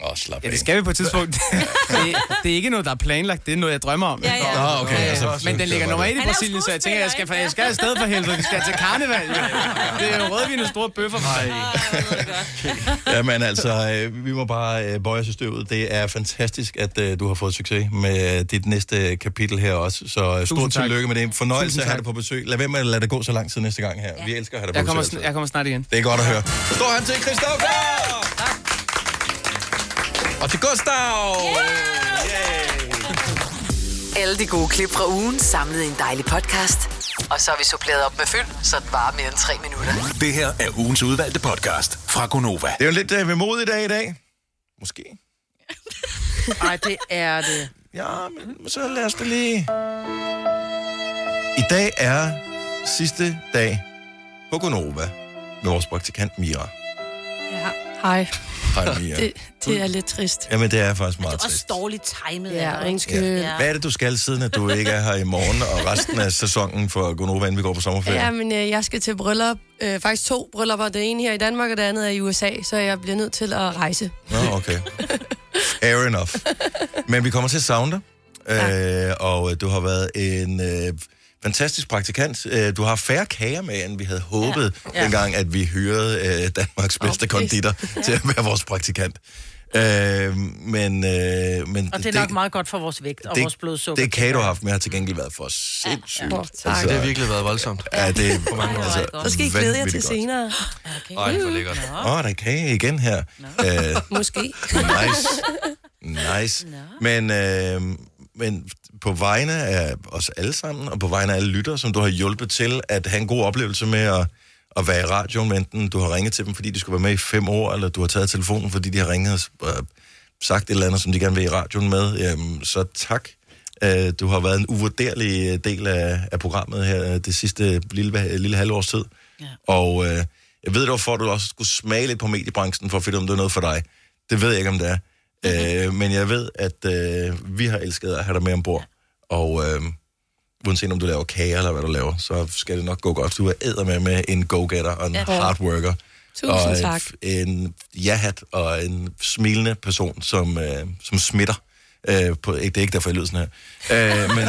Åh, oh, slap Ja, det skal vi på et tidspunkt. det, det er ikke noget, der er planlagt, det er noget, jeg drømmer om. Ja, ja. Nå, okay, Øh, altså, men den ligger nummer det. et i Han jo Brasilien, så jeg tænker, jeg skal, jeg skal afsted for helvede. Vi skal til karneval. Det er jo rødvin og store bøffer. Jamen altså, øh, vi må bare øh, bøje os i støvet. Det er fantastisk, at øh, du har fået succes med dit næste kapitel her også. Så stort tillykke med det. Fornøjelse at have dig på besøg. Lad være med at lade det gå så lang tid næste gang her. Vi elsker at have dig på Jeg kommer, besøg. sn- jeg kommer snart igen. Det er godt at høre. Stor hånd til Christoffer! Og til Gustav! Alle de gode klip fra ugen samlet i en dejlig podcast. Og så har vi suppleret op med fyld, så det varer mere end tre minutter. Det her er ugens udvalgte podcast fra Gonova. Det er jo lidt øh, vemodig dag i dag. Måske. Nej, det er det. Ja, men så lad os da lige... I dag er sidste dag på Gonova med vores praktikant Mira. Ja, hej. Hej, Mia. Det, det er lidt trist. Jamen, det er faktisk meget Også trist. dårligt timet. Ja, af dig, ikke? undskyld. Ja. Hvad er det, du skal, siden at du ikke er her i morgen og resten af sæsonen for Gonova, inden vi går på sommerferie? Ja, men øh, jeg skal til bryllup. Øh, faktisk to bryllupper. Det ene her i Danmark, og det andet er i USA, så jeg bliver nødt til at rejse. Nå, okay. Fair enough. Men vi kommer til at savne dig. Ja. Øh, og du har været en øh, fantastisk praktikant. Øh, du har færre kager med, end vi havde håbet, ja. Ja. ja. dengang, at vi hørede øh, Danmarks bedste pis. konditor Ja. til at være vores praktikant. Øh, men, øh, men Og det er nok meget godt for vores vægt og vores blodsukker. det kan du have haft, men har til gengæld været for sindssygt. Åh, tak. Det har virkelig været voldsomt. Ja, det er på mange altså, Så skal I glæde jer til senere. Ej, hvor lækkert. Åh, oh, der er kage igen her. Øh, Måske. nice. Nice. Men, øh, men på vegne af os alle sammen, og på vegne af alle lyttere, som du har hjulpet til at have en god oplevelse med at, at være i radioen, enten du har ringet til dem, fordi de skulle være med i fem år, eller du har taget telefonen, fordi de har ringet og øh, sagt et eller andet, som de gerne vil i radioen med. Jamen, så tak. Øh, Du har været en uvurderlig øh, del af, af programmet her øh, det sidste lille, lille halvårs tid. Ja. Og øh, jeg ved dog, for at du også skulle smage lidt på mediebranchen, for at finde om det er noget for dig. Det ved jeg ikke, om det er. Øh, men jeg ved, at øh, vi har elsket at have dig med ombord. Og øh, uanset om du laver kager eller hvad du laver, så skal det nok gå godt. Du er æder med med en go-getter og en Ja. hard worker. Tusind og tak. en ja-hat og en smilende person, som, øh, som smitter. Øh, på, det er ikke derfor, jeg lyder sådan her. Øh, men,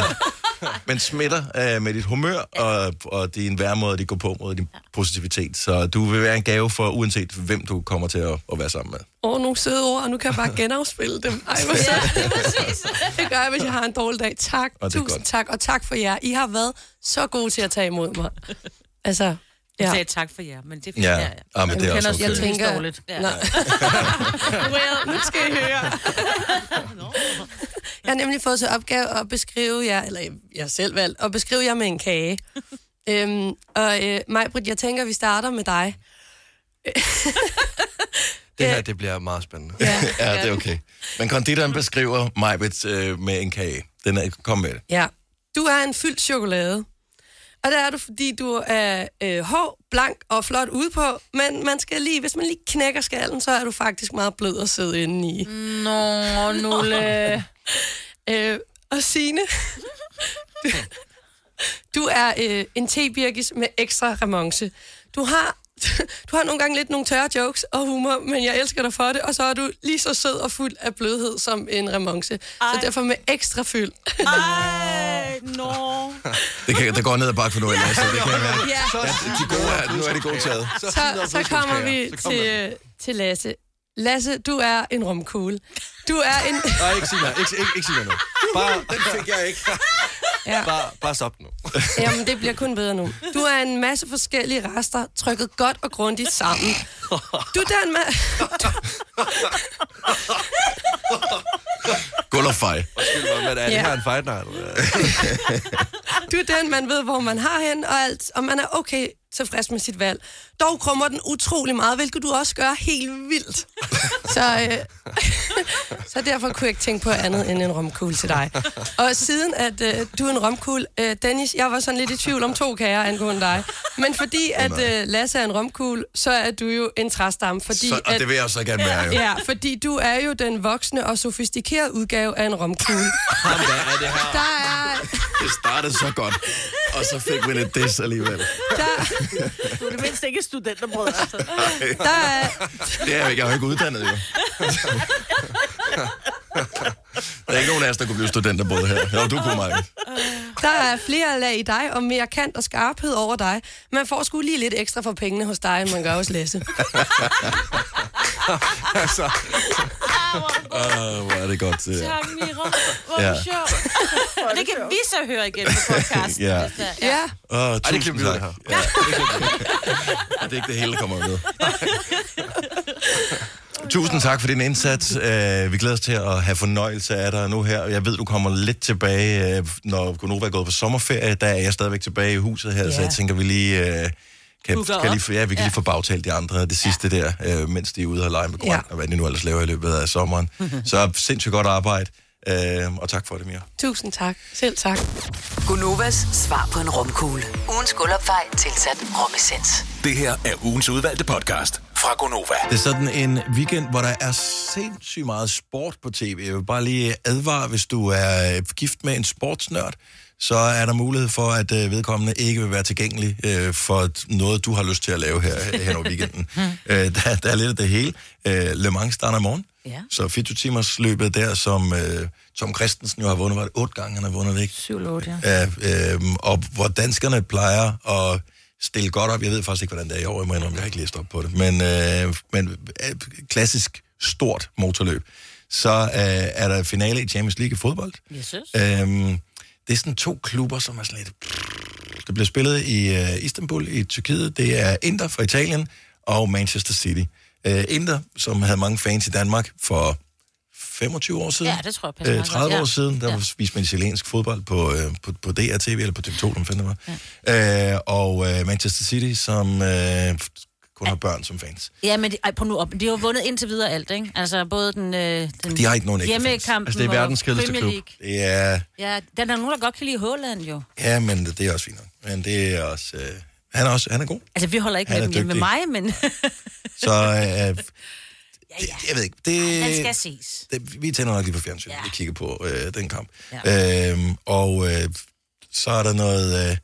men smitter øh, med dit humør og, og din væremåde, det går på mod din positivitet. Så du vil være en gave for, uanset hvem du kommer til at, at være sammen med. Åh, nogle søde ord, og nu kan jeg bare genafspille dem. Ej, hvor sødt. Det gør jeg, hvis jeg har en dårlig dag. Tak, tusind godt. tak, og tak for jer. I har været så gode til at tage imod mig. Altså, Jeg ja. sagde tak for jer, men det er fint. Ja, ja men det er også Jeg okay. tænker, dårligt. Ja. Nej. well, nu skal I høre. Jeg har nemlig fået til opgave at beskrive jer, eller jeg selv valgt, at beskrive jer med en kage. øhm, og øh, Majbrit, jeg tænker, vi starter med dig. Det her, det bliver meget spændende. Ja, Ja, det er okay. Men konditoren beskriver Majbet øh, med en kage. Den er, kom med det. Ja. Du er en fyldt chokolade. Og det er du, fordi du er øh, hård, blank og flot ude på, men man skal lige, hvis man lige knækker skallen, så er du faktisk meget blød at sidde inde i. Nå, Nulle. øh, og Signe, du, du er øh, en tebirkis med ekstra remonce. Du har, du har nogle gange lidt nogle tørre jokes og humor, men jeg elsker dig for det, og så er du lige så sød og fuld af blødhed som en remonce. Så derfor med ekstra fyld. Ej, nå. Det, kan, det går ned ad bakke for nu, Lasse. Det kan jeg mærke. Ja. Ja, de gode er, nu er de gode taget. så, så kommer vi til, til Lasse. Lasse, du er en rumkugle. Du er en... Nej, ikke sig noget. Ikke, ikke, ikke sig noget. Bare, den fik jeg ikke. Ja. Bare, bare stop nu. Jamen, det bliver kun bedre nu. Du er en masse forskellige rester, trykket godt og grundigt sammen. Du er den med... Gulv og fej. Men er det Ja. her en fight night? Du er den, man ved, hvor man har hen, og, alt, og man er okay tilfreds med sit valg. Dog krummer den utrolig meget, hvilket du også gør helt vildt. Så, øh, så derfor kunne jeg ikke tænke på andet end en romkugle til dig. Og siden at øh, du er en romkugle, øh, Dennis, jeg var sådan lidt i tvivl om to kager angående dig. Men fordi at øh, Lasse er en romkugle, så er du jo en træstamme. Fordi Så, og at, det vil jeg så gerne være jo. Ja, fordi du er jo den voksne og sofistikerede udgave af en romkugle. Hvad er det her? Der er, Det startede så godt, og så fik vi lidt des alligevel. der, Du er det mindste ikke studenterbrød, altså. der er, Det er jeg ikke. Jeg er jo ikke uddannet, jo. Der er ikke nogen af os, der kunne blive studenter både her. Jo, du kunne, mig. Der er flere lag i dig, og mere kant og skarphed over dig. Man får sgu lige lidt ekstra for pengene hos dig, end man gør hos Lasse. altså, Åh, hvor er det godt. Det der. Tak, Mira. Hvor Ja. ja. sjovt. Og det kan vi så høre igen på podcasten. Ja. hvis det er- Ja. Åh, Ej, det tusind vi ud tak. her. Ja, det det er ikke det hele, der kommer med. Tusind tak for din indsats. Uh, vi glæder os til at have fornøjelse af dig nu her. Jeg ved, du kommer lidt tilbage, uh, når Gunova er gået på sommerferie. Der er jeg stadigvæk tilbage i huset her, ja. så Ja. jeg tænker, vi lige... Uh, kan, kan lige, ja, vi kan lige få bagtalt de andre, det sidste der, uh, mens de er ude og lege med grøn, Ja. og hvad de nu ellers laver i løbet af sommeren. så sindssygt godt arbejde, uh, og tak for det, Mia. Tusind tak. Selv tak. Gunovas svar på en romkugle. Ugens guldopfej tilsat romessens. Det her er ugens udvalgte podcast fra Gonova. Det er sådan en weekend, hvor der er sindssygt meget sport på tv. Jeg vil bare lige advare, hvis du er øh, gift med en sportsnørd, så er der mulighed for, at øh, vedkommende ikke vil være tilgængelig øh, for noget, du har lyst til at lave her hen over weekenden. øh, der, der er lidt af det hele. Øh, Le Mans starter i morgen. Ja. Så 24 timers løbet der, som øh, Tom Christensen jo har vundet, var det otte gange, han har vundet det, ikke? 7 8, ja. Ja, øh, og hvor danskerne plejer at stille godt op. Jeg ved faktisk ikke, hvordan det er i år, jeg må indrømme, jeg har ikke læst op på det. Men, øh, men øh, klassisk stort motorløb. Så øh, er der finale i Champions League i fodbold. Jeg synes. Øhm, det er sådan to klubber, som er sådan lidt... Det bliver spillet i øh, Istanbul i Tyrkiet. Det er Inter fra Italien og Manchester City. Øh, Inter, som havde mange fans i Danmark for 25 år siden. Ja, det tror jeg passer øh, meget 30 godt, ja. år siden, der Ja. ja. viste man italiensk fodbold på, øh, på, på DRTV, eller på TV2, den finder det var. Øh, og øh, Manchester City, som øh, kun har børn som fans. Ja, men de, ej, på nu op. De har jo vundet indtil videre alt, ikke? Altså både den, øh, den De har ikke nogen hjemmekampen Altså, det er og verdens kedeligste Premier klub. Er, Ja, den er nogen, der godt kan lide Håland jo. ja, men det er også fint nok. Men det er også... Øh, han er også han er god. Altså, vi holder ikke Han med dem med mig, men Så øh, det, jeg ved ikke, det, den skal ses. det, vi tænder nok lige på fjernsyn, ja. vi kigger på øh, den kamp. Ja. Ja. Øhm, og øh, så er der noget... Øh,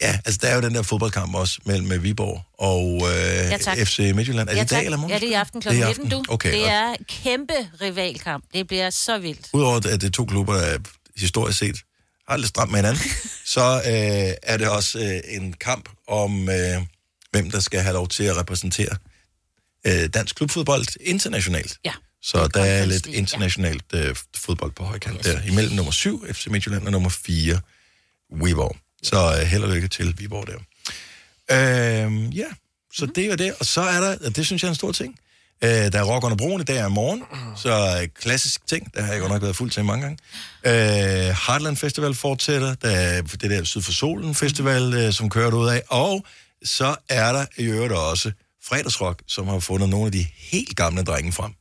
ja, altså der er jo den der fodboldkamp også mellem øh, Viborg og øh, tak. FC Midtjylland. Er det ja, i dag eller morgen? Ja, det er i aften kl. Det er i 19, du. Okay, det er kæmpe rivalkamp. Det bliver så vildt. Udover at det er to klubber, der historisk set har lidt stramt med hinanden, så øh, er det også øh, en kamp om, øh, hvem der skal have lov til at repræsentere øh, dansk klubfodbold internationalt. Ja. Så der er lidt internationalt øh, fodbold på højkant yes. der. Imellem nummer 7, FC Midtjylland, og nummer 4, Viborg. Så øh, held og lykke til Viborg der. Øh, ja, så det er det. Og så er der, og det synes jeg er en stor ting, øh, der er Rock under broen i dag i morgen. Så øh, klassisk ting, der har jeg godt nok været fuld til mange gange. Øh, Heartland Festival fortsætter. Der er det der Syd for Solen Festival, øh, som kører ud af. Og så er der i øvrigt også Fredagsrock, som har fundet nogle af de helt gamle drenge frem.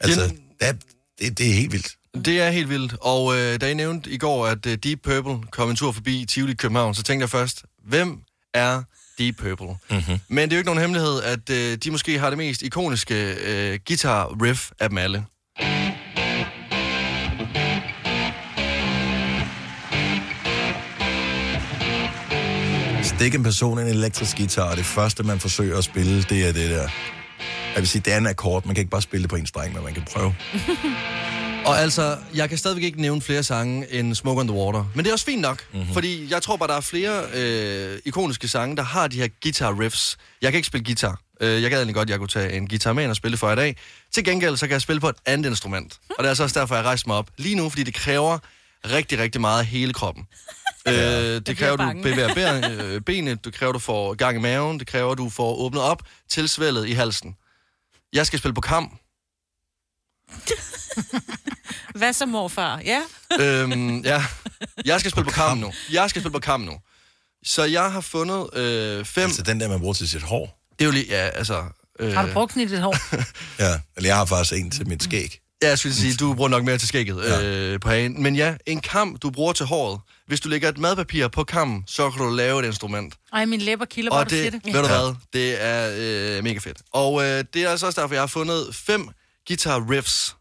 Altså, der, det, det er helt vildt. Det er helt vildt. Og øh, da I nævnte i går, at øh, Deep Purple kom en tur forbi Tivoli i København, så tænkte jeg først, hvem er Deep Purple? Mm-hmm. Men det er jo ikke nogen hemmelighed, at øh, de måske har det mest ikoniske øh, guitar-riff af dem alle. Stik en person en elektrisk guitar, og det første, man forsøger at spille, det er det der. Jeg vil sige, det er en akkord. Man kan ikke bare spille det på en streng, men man kan prøve. Og altså, jeg kan stadigvæk ikke nævne flere sange end Smoke on the Water. Men det er også fint nok, Mhm. mm-hmm. fordi jeg tror bare, der er flere øh, ikoniske sange, der har de her guitar riffs. Jeg kan ikke spille guitar. Øh, jeg gad egentlig godt, at jeg kunne tage en guitar med og spille for i dag. Til gengæld, så kan jeg spille på et andet instrument. Og det er altså også derfor, jeg rejser mig op lige nu, fordi det kræver rigtig, rigtig meget af hele kroppen. Øh, det kræver, du bevæger ben, øh, benet, det kræver, du får gang i maven, det kræver, du får åbnet op til svældet i halsen. Jeg skal spille på kam. Hvad så, morfar? Ja? øhm, ja. Jeg skal spille på kamp nu. Jeg skal spille på kamp nu. Så jeg har fundet øh, fem... Altså den der, man bruger til sit hår. Det er jo lige, ja, altså... Øh, Har du brugt den i dit hår? Ja, eller jeg har faktisk en til mit skæg. Ja, jeg skulle sige, du bruger nok mere til skægget ja. øh, på hagen. Men ja, en kam, du bruger til håret. Hvis du lægger et madpapir på kammen, så kan du lave et instrument. Ej, min læber kilder, hvor Og du siger det, det. ved du hvad, det er øh, mega fedt. Og øh, det er altså også derfor, jeg har fundet fem guitar riffs,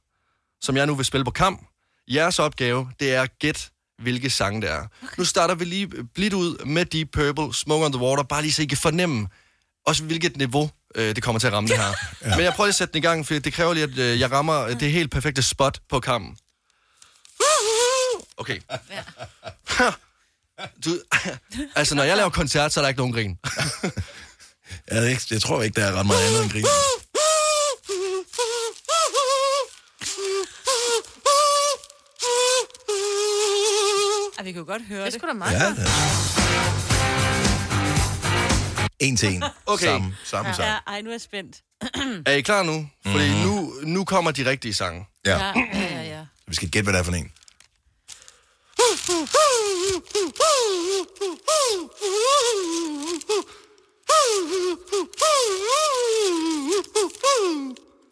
som jeg nu vil spille på kam. Jeres opgave, det er at gætte, hvilke sange det er. Okay. Nu starter vi lige blidt ud med Deep Purple, Smoke on the Water, bare lige så I kan fornemme, også hvilket niveau øh, det kommer til at ramme det her. ja. Men jeg prøver lige at sætte den i gang, for det kræver lige, at øh, jeg rammer øh, det helt perfekte spot på kammen. Okay. Du, altså, når jeg laver koncert, så er der ikke nogen grin. Jeg, ikke, jeg tror ikke, der er ret meget andet end grin. Vi kan jo godt høre det. Det er sgu da meget Ja, godt. En til en. Okay. Samme, samme Ja, sang. ej, nu er jeg spændt. Er I klar nu? Fordi mm. nu, nu kommer de rigtige sange. Ja. Ja, ja, ja, ja. Vi skal gætte, hvad det er for en.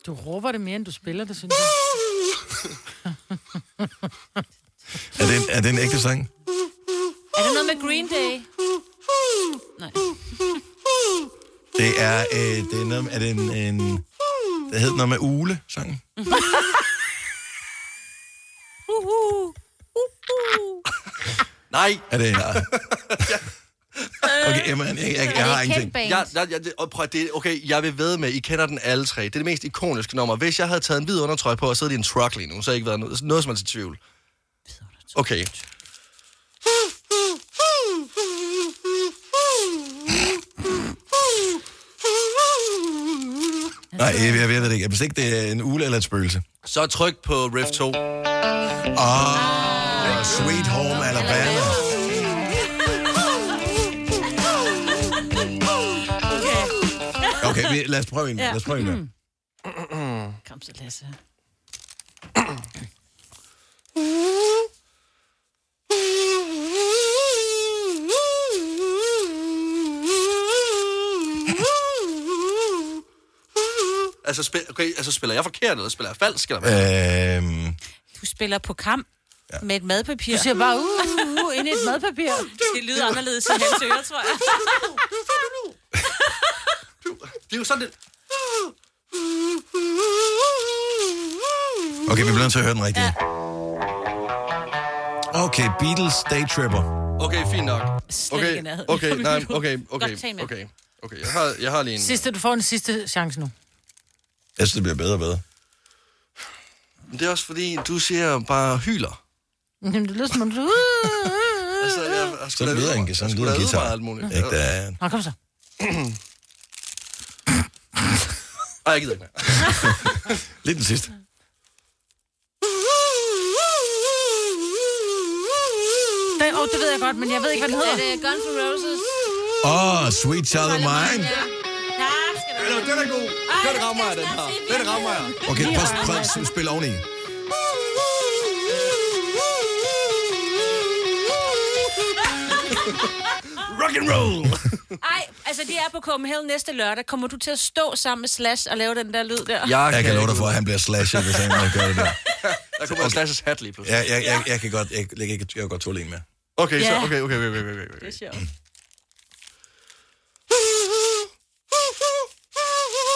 Du råber det mere, end du spiller det, synes jeg. Er det en, er det en ægte sang? Er det noget med Green Day? Nej. Det er, øh, det er, noget, er det en, en det hedder noget med ule sangen. Nej. Er det en? Okay, Emma, jeg, jeg, jeg, jeg har ingenting. Jeg, jeg, jeg, og prøv, det, okay, jeg vil ved med, I kender den alle tre. Det er det mest ikoniske nummer. Hvis jeg havde taget en hvid undertrøje på og siddet i en truck lige nu, så havde jeg ikke været noget, noget som helst i tvivl. Okay. Nej, jeg, jeg ved det ikke. Hvis ikke det er en ule eller et spøgelse. Så tryk på riff 2. Åh, oh, Sweet Home Alabama. Okay, vi, lad os prøve en. Lad os prøve en. mere. Kom så, Lasse. Altså, spil, okay, altså, spiller jeg forkert, eller spiller jeg falsk? Eller hvad? Øhm, Du spiller på kamp ja. med et madpapir. Du siger bare, uh, uh, uh, ind i et madpapir. Det lyder anderledes i hans ører, tror jeg. Det er jo sådan, det... okay, vi bliver nødt til at høre den rigtige. Okay, Beatles Day Tripper. Okay, fint nok. Okay, okay, nej, okay, okay, med. okay. Okay, jeg har, jeg har lige en... Sidste, du får en sidste chance nu. Jeg synes, det bliver bedre og bedre. Men Det er også fordi, du siger bare hyler. Jamen, det lyder som om du... Altså, jeg, jeg Sådan lyder en, sådan lyder en guitar. Alt muligt. Ikke, der er... Nå, kom så. Ej, jeg gider ikke mere. Lidt den sidste. Den, oh, det ved jeg godt, men jeg ved ikke, hvad den hedder. Er det Guns N' Roses? Åh, oh, Sweet Child of Mine. Den er god. Den rammer jeg, den her. Den rammer jeg. Okay, prøv, prøv at spille oveni. Rock and roll. Ej, altså de er på Copenhagen næste lørdag. Kommer du til at stå sammen med Slash og lave den der lyd der? Jeg, jeg kan love dig for, at han bliver slashet, hvis han gør det der. Der kommer en Slash's hat lige pludselig. Jeg, jeg, jeg, jeg kan godt, jeg, jeg, jeg, jeg kan godt tåle en mere. Okay, så, Ja. okay, okay, okay, okay, okay, okay. Det er sjovt.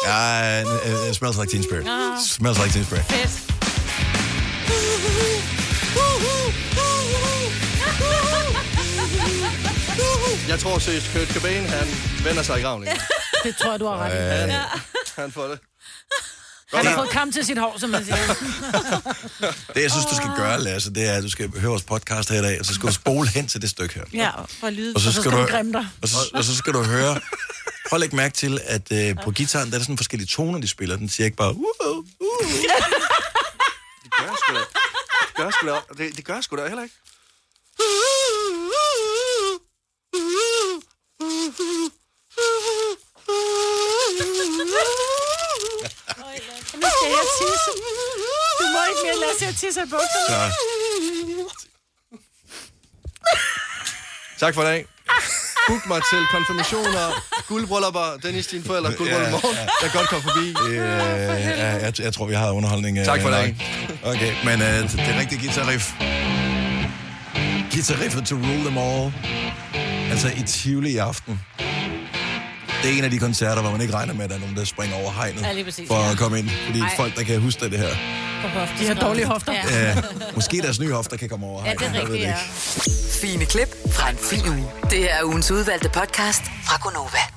Ja, uh, uh, smells like Teen Spirit. Ah. Smells like Teen Spirit. Fedt. Jeg tror seriøst, Kurt Cobain, han vender sig i graven. Det tror jeg, du har ret i. Han, Ja. han får det. Han har fået kam til sit hår, som man siger. Det, jeg synes, du skal gøre, Lasse, det er, at du skal høre vores podcast her i dag, og så skal du spole hen til det stykke her. Ja, for lyd. Og så skal, du du, grimme dig. og, så, og så skal du høre... Prøv at lægge mærke til, at øh, på gitaren, der er der sådan forskellige toner, de spiller. Den siger ikke bare... Uh, uh, uh. Det gør jeg sgu da. Det gør jeg sgu da. Det, det gør jeg sgu da heller ikke. Nu skal jeg tisse. lad os se at tisse i bukserne. Så. Tak for i dag. Book mig til konfirmationer, guldbryllupper, Dennis, dine forældre, guldbryllup i morgen. Jeg kan godt komme forbi. Øh, ja, jeg, jeg tror, vi har underholdning. øh, Tak for i nok. dag. Okay, men øh, det er rigtig guitarriff. Guitarriffet to rule them all. Altså i Tivoli i aften. Det er en af de koncerter, hvor man ikke regner med, at der er nogen, der springer over hegnet Ja, præcis, for ja. at komme ind. Fordi Ej. folk, der kan huske det, her. De har dårlige hofter. Ja. Ja, måske deres nye hofter kan komme over Ja, det hegnet. er rigtigt, ja. Fine klip fra en fin uge. Det er ugens udvalgte podcast fra Gonova.